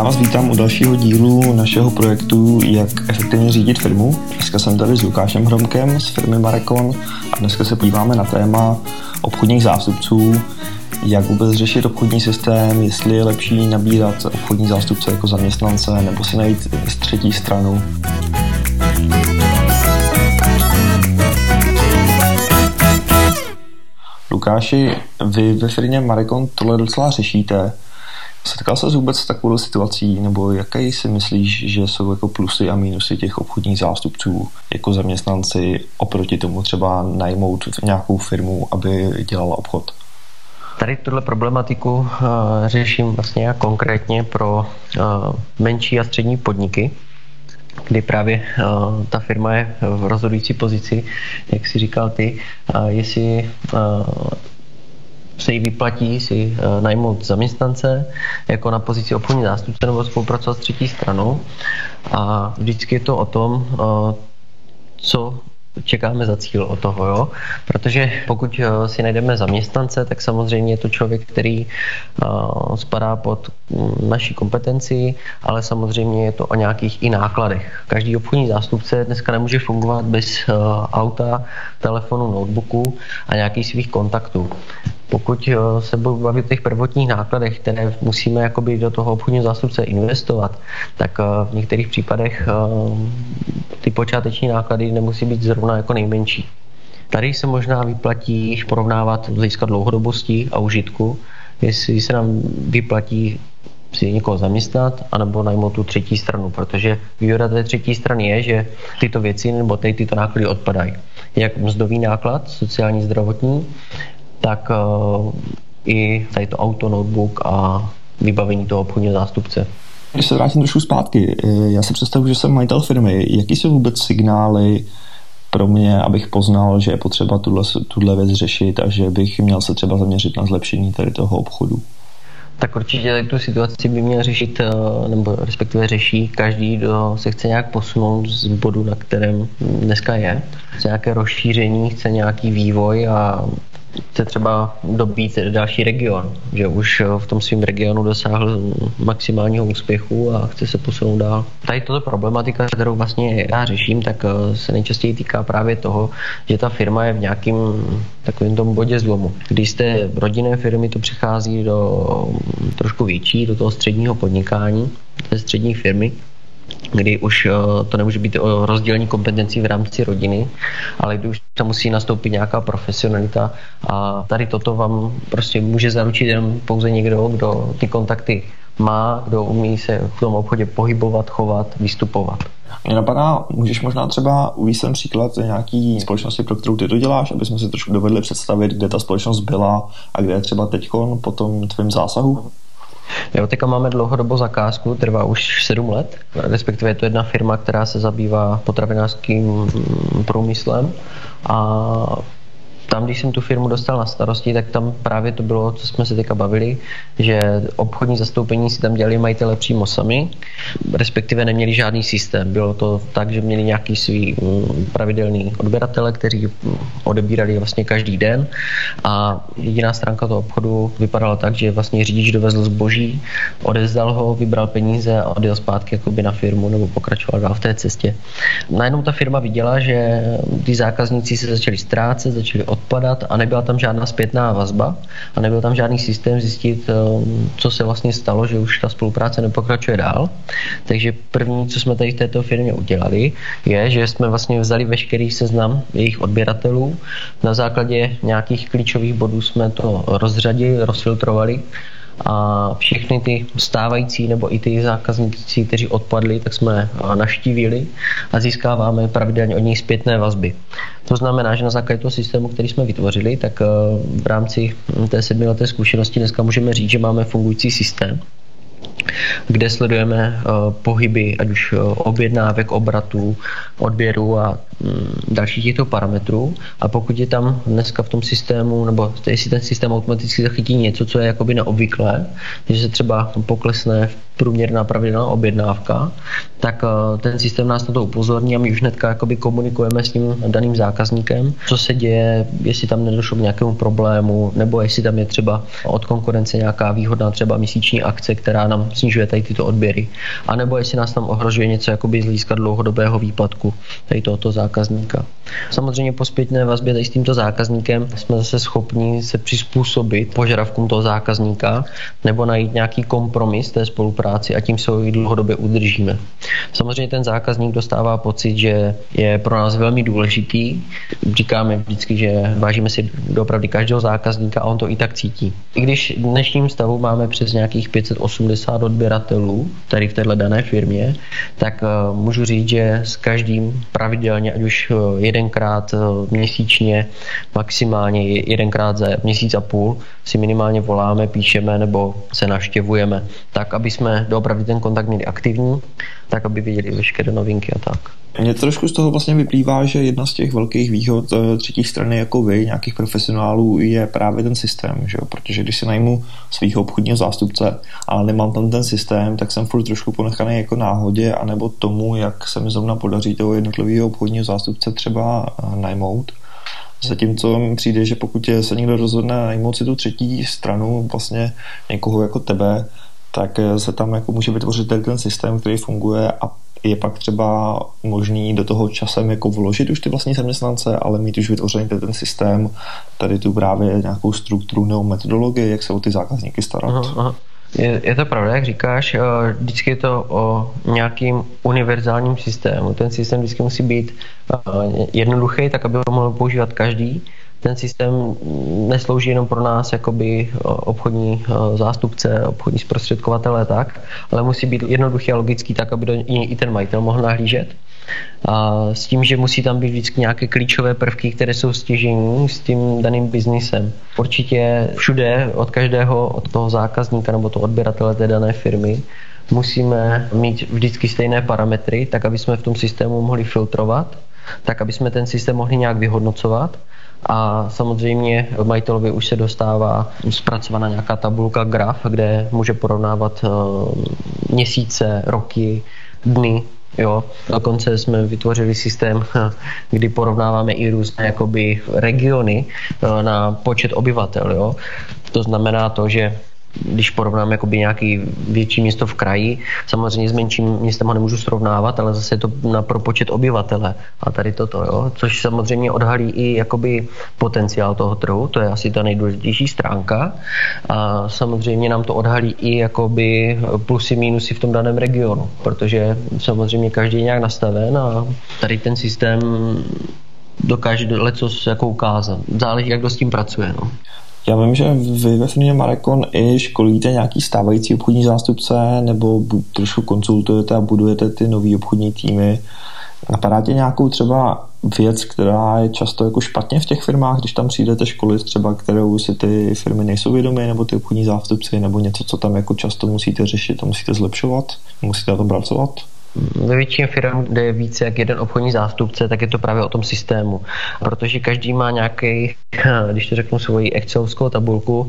Já vás vítám u dalšího dílu našeho projektu Jak efektivně řídit firmu. Dneska jsem tady s Lukášem Hromkem z firmy Marekon a dneska se podíváme na téma obchodních zástupců, jak vůbec řešit obchodní systém, jestli je lepší nabírat obchodní zástupce jako zaměstnance nebo si najít z třetí stranu. Lukáši, vy ve firmě Marekon tohle docela řešíte. Setkal se vůbec s takovou situací, nebo jaké si myslíš, že jsou jako plusy a mínusy těch obchodních zástupců jako zaměstnanci oproti tomu třeba najmout nějakou firmu, aby dělala obchod? Tady tuhle problematiku uh, řeším vlastně já konkrétně pro uh, menší a střední podniky, kdy právě uh, ta firma je v rozhodující pozici, jak si říkal ty, uh, jestli uh, se jí vyplatí si uh, najmout zaměstnance jako na pozici obchodní zástupce nebo spolupracovat s třetí stranou. A vždycky je to o tom, uh, co čekáme za cíl o toho, jo? Protože pokud eh, si najdeme zaměstnance, tak samozřejmě je to člověk, který spadá pod mm, naší kompetenci, ale samozřejmě je to o nějakých i nákladech. Každý obchodní zástupce dneska nemůže fungovat bez auta, telefonu, notebooku a nějakých svých kontaktů. Pokud eh, se budu bavit o těch prvotních nákladech, které musíme jakoby do toho obchodního zástupce investovat, tak eh, v některých případech eh, ty počáteční náklady nemusí být zrovna jako nejmenší. Tady se možná vyplatí porovnávat z hlediska dlouhodobosti a užitku, jestli se nám vyplatí si někoho zaměstnat, anebo najmout tu třetí stranu, protože výhoda té třetí strany je, že tyto věci nebo ty, tyto náklady odpadají. Jak mzdový náklad, sociální, zdravotní, tak uh, i tady to auto, notebook a vybavení toho obchodního zástupce. Když se vrátím trošku zpátky, eh, já si představuji, že jsem majitel firmy. Jaký jsou vůbec signály pro mě, abych poznal, že je potřeba tuhle, tuhle věc řešit a že bych měl se třeba zaměřit na zlepšení tady toho obchodu? Tak určitě tu situaci by měl řešit, eh, nebo respektive řeší každý, kdo se chce nějak posunout z bodu, na kterém dneska je. Chce nějaké rozšíření, chce nějaký vývoj a chce třeba dobít další region, že už v tom svém regionu dosáhl maximálního úspěchu a chce se posunout dál. Tady toto problematika, kterou vlastně já řeším, tak eh, se nejčastěji týká právě toho, že ta firma je v nějakém takovém tom bodě zlomu. Když jste rodinné firmy, to přichází do trošku větší, do toho středního podnikání, té střední firmy, kdy už eh, to nemůže být o rozdělení kompetencí v rámci rodiny, ale kdy už tam musí nastoupit nějaká profesionalita a tady toto vám prostě může zaručit jen pouze někdo, kdo ty kontakty má, kdo umí se v tom obchodě pohybovat, chovat, vystupovat. Mě napadá, můžeš možná třeba uvést ten příklad nějaký společnosti, pro kterou ty to děláš, aby jsme si trošku dovedli představit, kde ta společnost byla a kde je třeba teď po tom tvém zásahu? Jo, teďka máme dlouhodobou zakázku, trvá už 7 let, respektive je to jedna firma, která se zabývá potravinářským průmyslem. A tam, když jsem tu firmu dostal na starosti, tak tam právě to bylo, co jsme se teďka bavili, že obchodní zastoupení si tam dělali majitele přímo sami, respektive neměli žádný systém. Bylo to tak, že měli nějaký svý mm, pravidelný odběratele, kteří odebírali vlastně každý den a jediná stránka toho obchodu vypadala tak, že vlastně řidič dovezl zboží, odezdal ho, vybral peníze a odjel zpátky jakoby na firmu nebo pokračoval dál v té cestě. Najednou ta firma viděla, že ty zákazníci se začali ztrácet, začali od odpadat a nebyla tam žádná zpětná vazba a nebyl tam žádný systém zjistit, eh, co se vlastně stalo, že už ta spolupráce nepokračuje dál. Takže první, co jsme tady v této firmě udělali, je, že jsme vlastně vzali veškerý seznam jejich odběratelů. Na základě nějakých klíčových bodů jsme to rozřadili, rozfiltrovali a všechny ty stávající nebo i ty zákazníci, kteří odpadli, tak jsme naštívili a získáváme pravidelně od nich zpětné vazby. To znamená, že na základě toho systému, který jsme vytvořili, tak v rámci té sedmileté zkušenosti dneska můžeme říct, že máme fungující systém, kde sledujeme uh, pohyby, ať už uh, objednávek, obratů, odběru a dalších těchto parametrů. A pokud je tam dneska v tom systému, nebo jestli ten systém automaticky zachytí něco, co je jakoby neobvyklé, že se třeba poklesne průměrná pravidelná objednávka, tak eh, ten systém nás na to upozorní a my už hnedka jakoby komunikujeme s tím daným zákazníkem, co se děje, jestli tam nedošlo k nějakému problému, nebo jestli tam je třeba od konkurence nějaká výhodná třeba měsíční akce, která nám snižuje tady tyto odběry, a nebo jestli nás tam ohrožuje něco jakoby z hlediska dlouhodobého výpadku tady tohoto zákazníka zákazníka. Samozřejmě po zpětné vazbě s tímto zákazníkem jsme zase schopni se přizpůsobit požadavkům toho zákazníka nebo najít nějaký kompromis té spolupráci a tím se ho i dlouhodobě udržíme. Samozřejmě ten zákazník dostává pocit, že je pro nás velmi důležitý. Říkáme vždycky, že vážíme si opravdu každého zákazníka a on to i tak cítí. I když v dnešním stavu máme přes nějakých 580 odběratelů tady v této dané firmě, tak uh, můžu říct, že s každým pravidelně, ať už uh, jedenkrát uh, měsíčně, maximálně jedenkrát za měsíc a půl, si minimálně voláme, píšeme nebo se navštěvujeme, tak aby jsme doopravdy ten kontakt měli aktivní, tak aby viděli veškeré novinky a tak. Mně trošku z toho vlastně vyplývá, že jedna z těch velkých výhod eh, třetí strany jako vy, nějakých profesionálů, je právě ten systém, že jo? protože když se najmu svého obchodního zástupce, ale nemám tam ten systém, tak jsem furt trošku ponechaný jako náhodě, anebo tomu, jak se mi zrovna podaří toho jednotlivého obchodního zástupce třeba eh, najmout. Zatímco mi přijde, že pokud se někdo rozhodne najmout si tu třetí stranu, vlastně někoho jako tebe, tak eh, se tam jako může vytvořit ten systém, který funguje a je pak třeba možný do toho časem jako vložit už ty vlastní zaměstnance, ale mít už vytvořený ten systém, tady tu právě nějakou strukturu nebo metodologii, jak se o ty zákazníky starat. Aha, aha. Je, je to pravda, jak říkáš, eh, vždycky je to o nějakým univerzálním systému. Ten systém vždycky musí být eh, jednoduchý, tak aby ho mohl používat každý ten systém neslouží jenom pro nás jakoby obchodní zástupce, obchodní zprostředkovatele tak, ale musí být jednoduchý a logický tak, aby do něj i ten majitel mohl nahlížet. A s tím, že musí tam být vždycky nějaké klíčové prvky, které jsou stěžení s tím daným biznisem. Určitě všude od každého, od toho zákazníka nebo toho odběratele té dané firmy musíme mít vždycky stejné parametry, tak aby jsme v tom systému mohli filtrovat, tak aby jsme ten systém mohli nějak vyhodnocovat a samozřejmě majitelovi už se dostává zpracovaná nějaká tabulka, graf, kde může porovnávat eh, měsíce, roky, dny, Jo, dokonce jsme vytvořili systém, kdy porovnáváme i různé jakoby regiony eh, na počet obyvatel. Jo. To znamená to, že když porovnám jakoby nějaký větší město v kraji, samozřejmě s menším městem ho nemůžu srovnávat, ale zase je to na propočet obyvatele. A tady toto, jo, což samozřejmě odhalí i jakoby potenciál toho trhu, to je asi ta nejdůležitější stránka. A samozřejmě nám to odhalí i jakoby plusy, mínusy v tom daném regionu, protože samozřejmě každý je nějak nastaven a tady ten systém dokáže lecos jako ukázat. Záleží, jak kdo s tím pracuje. No. Já vím, že vy ve firmě Marekon i školíte nějaký stávající obchodní zástupce nebo trošku konzultujete a budujete ty nové obchodní týmy. Napadá tě nějakou třeba věc, která je často jako špatně v těch firmách, když tam přijdete školit třeba, kterou si ty firmy nejsou vědomé, nebo ty obchodní zástupci, nebo něco, co tam jako často musíte řešit a musíte zlepšovat, musíte na tom pracovat? Ve většině firm, kde je více jak jeden obchodní zástupce, tak je to právě o tom systému. Protože každý má nějaký, když to řeknu, svoji excelovskou tabulku.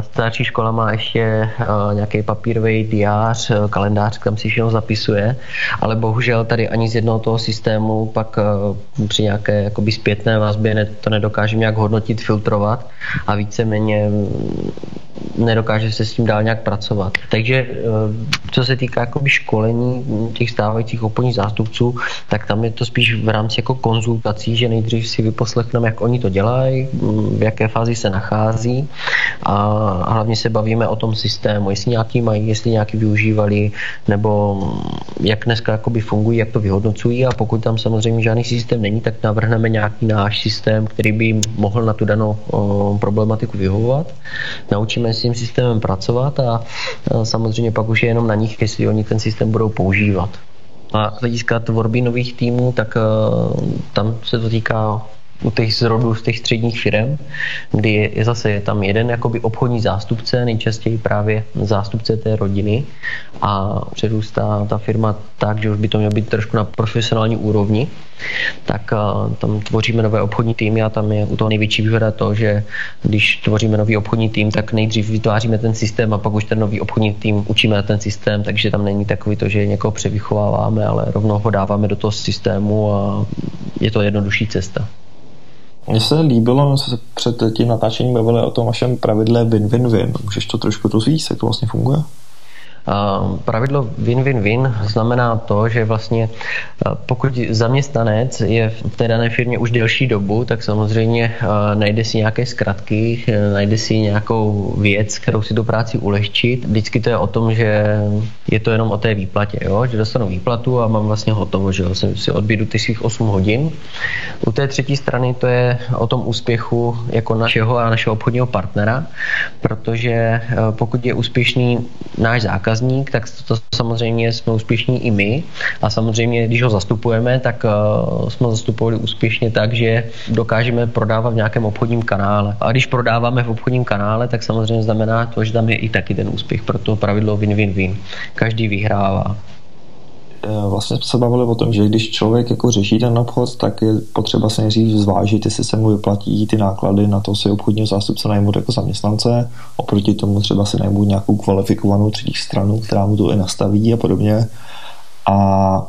Starší škola má ještě nějaký papírový diář, kalendář, kam si všechno zapisuje, ale bohužel tady ani z jednoho toho systému pak při nějaké jakoby zpětné vazbě to nedokážeme nějak hodnotit, filtrovat a víceméně nedokáže se s tím dál nějak pracovat. Takže eh, co se týká jakoby školení těch stávajících obchodních zástupců, tak tam je to spíš v rámci jako konzultací, že nejdřív si vyposlechneme, jak oni to dělají, v jaké fázi se nachází a hlavně se bavíme o tom systému, jestli nějaký mají, jestli nějaký využívali, nebo jak dneska jakoby fungují, jak to vyhodnocují a pokud tam samozřejmě žádný systém není, tak navrhneme nějaký náš systém, který by mohl na tu danou problematiku vyhovovat. Naučíme s tím systémem pracovat a samozřejmě pak už je jenom na nich, jestli oni ten systém budou používat. A z hlediska tvorby nových týmů, tak tam se to týká u těch zrodů z těch středních firm, kdy je, zase je tam jeden jakoby obchodní zástupce, nejčastěji právě zástupce té rodiny a přerůstá ta firma tak, že už by to mělo být trošku na profesionální úrovni, tak tam tvoříme nové obchodní týmy a tam je u toho největší výhoda to, že když tvoříme nový obchodní tým, tak nejdřív vytváříme ten systém a pak už ten nový obchodní tým učíme ten systém, takže tam není takový to, že někoho převychováváme, ale rovnou ho dáváme do toho systému a je to jednodušší cesta. Mně se líbilo, my jsme se před tím natáčením bavili o tom vašem pravidle win-win-win. Můžeš to trošku rozvíjet, jak to vlastně funguje? Pravidlo win-win-win znamená to, že vlastně pokud zaměstnanec je v té dané firmě už delší dobu, tak samozřejmě najde si nějaké zkratky, najde si nějakou věc, kterou si do práci ulehčit. Vždycky to je o tom, že je to jenom o té výplatě, jo? že dostanu výplatu a mám vlastně hotovo, že jo? si odbídu ty svých 8 hodin. U té třetí strany to je o tom úspěchu jako našeho a našeho obchodního partnera, protože pokud je úspěšný náš zákaz, zákazník, tak to samozřejmě jsme úspěšní i my. A samozřejmě, když ho zastupujeme, tak uh, jsme zastupovali úspěšně tak, že dokážeme prodávat v nějakém obchodním kanále. A když prodáváme v obchodním kanále, tak samozřejmě znamená to, že tam je i taky ten úspěch. Proto pravidlo win-win-win. Každý vyhrává. Eh, vlastně se bavili o tom, že když člověk jako řeší ten obchod, tak je potřeba se nejdřív zvážit, jestli se mu vyplatí ty náklady na to si obchodního zástupce najmout jako zaměstnance, oproti tomu třeba si najmout nějakou kvalifikovanou třetí stranu, která mu to i nastaví a podobně. A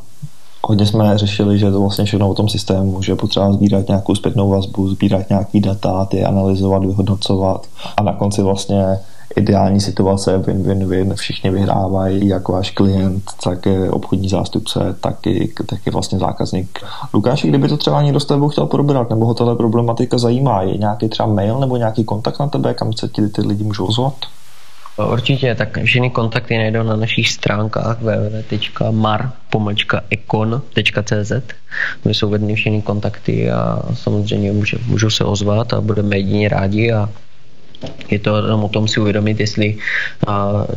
hodně jsme řešili, že to vlastně všechno o tom systému, že potřeba sbírat nějakou zpětnou vazbu, sbírat nějaký data, ty analyzovat, vyhodnocovat a na konci vlastně ideální situace, win-win-win, všichni vyhrávají, jak váš klient, tak obchodní zástupce, tak i, tak i vlastně zákazník. Lukáši, kdyby to třeba někdo s tebou chtěl probrat, nebo ho tato problematika zajímá, je nějaký třeba mail nebo nějaký kontakt na tebe, kam se ti ty lidi můžou ozvat? Určitě, tak všechny kontakty najdou na našich stránkách www.mar.econ.cz kde jsou vedeny všechny kontakty a samozřejmě můžou, můžou se ozvat a budeme jedině rádi a je to jenom o tom si uvědomit, jestli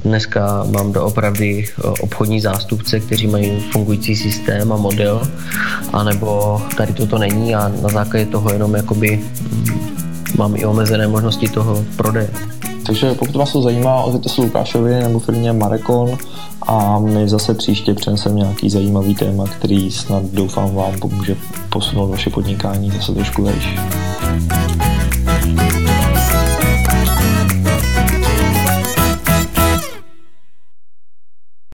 dneska mám doopravdy obchodní zástupce, kteří mají fungující systém a model, anebo tady toto není a na základě toho jenom jakoby mm, mám i omezené možnosti toho prodeje. Takže pokud vás to zajímá, ozvěte se Lukášovi nebo firmě Marekon a my zase příště přineseme nějaký zajímavý téma, který snad doufám vám pomůže posunout vaše podnikání zase trošku vejš.